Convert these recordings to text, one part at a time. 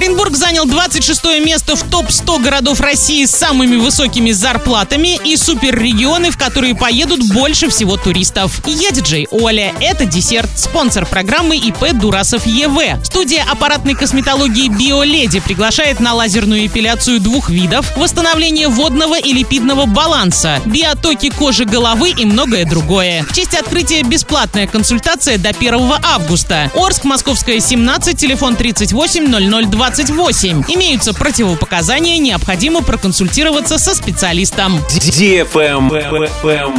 Оренбург занял 26 место в топ-100 городов России с самыми высокими зарплатами и суперрегионы, в которые поедут больше всего туристов. Я диджей Оля. Это десерт. Спонсор программы ИП Дурасов ЕВ. Студия аппаратной косметологии Биоледи приглашает на лазерную эпиляцию двух видов, восстановление водного и липидного баланса, биотоки кожи головы и многое другое. В честь открытия бесплатная консультация до 1 августа. Орск, Московская, 17, телефон 38 0028. Имеются противопоказания, необходимо проконсультироваться со специалистом.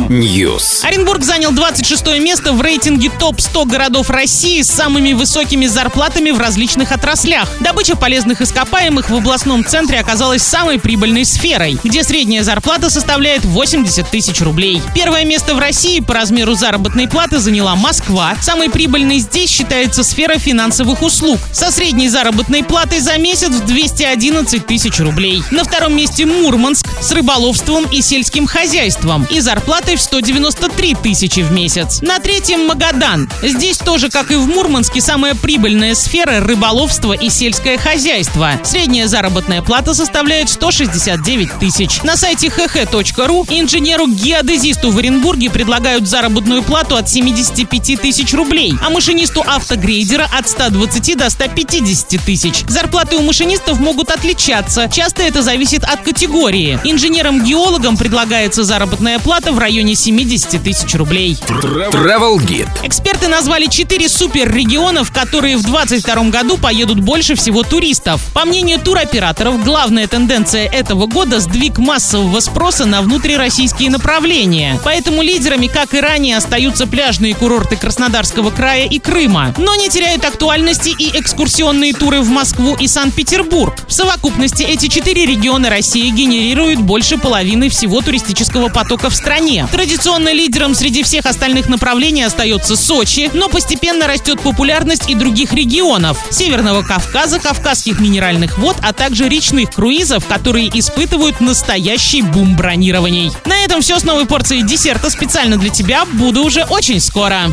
News. Оренбург занял 26 место в рейтинге топ-100 городов России с самыми высокими зарплатами в различных отраслях. Добыча полезных ископаемых в областном центре оказалась самой прибыльной сферой, где средняя зарплата составляет 80 тысяч рублей. Первое место в России по размеру заработной платы заняла Москва. Самой прибыльной здесь считается сфера финансовых услуг со средней заработной платой за месяц в 211 тысяч рублей. На втором месте Мурманск с рыболовством и сельским хозяйством и зарплатой в 193 тысячи в месяц. На третьем Магадан. Здесь тоже, как и в Мурманске, самая прибыльная сфера – рыболовство и сельское хозяйство. Средняя заработная плата составляет 169 тысяч. На сайте hh.ru инженеру-геодезисту в Оренбурге предлагают заработную плату от 75 тысяч рублей, а машинисту автогрейдера от 120 до 150 тысяч. Зарплаты у машинистов могут отличаться. Часто это зависит от категории. Инженерам-геологам предлагается заработная плата в районе 70 тысяч рублей. Travel Guide. Эксперты назвали четыре суперрегиона, в которые в 2022 году поедут больше всего туристов. По мнению туроператоров, главная тенденция этого года – сдвиг массового спроса на внутрироссийские направления. Поэтому лидерами, как и ранее, остаются пляжные курорты Краснодарского края и Крыма. Но не теряют актуальности и экскурсионные туры в Москву и Санкт-Петербург. В совокупности эти четыре региона России генерируют больше половины всего туристического потока в стране. Традиционно лидером среди всех остальных направлений остается Сочи, но постепенно растет популярность и других регионов – Северного Кавказа, Кавказских минеральных вод, а также речных круизов, которые испытывают настоящий бум бронирований. На этом все с новой порцией десерта специально для тебя. Буду уже очень скоро.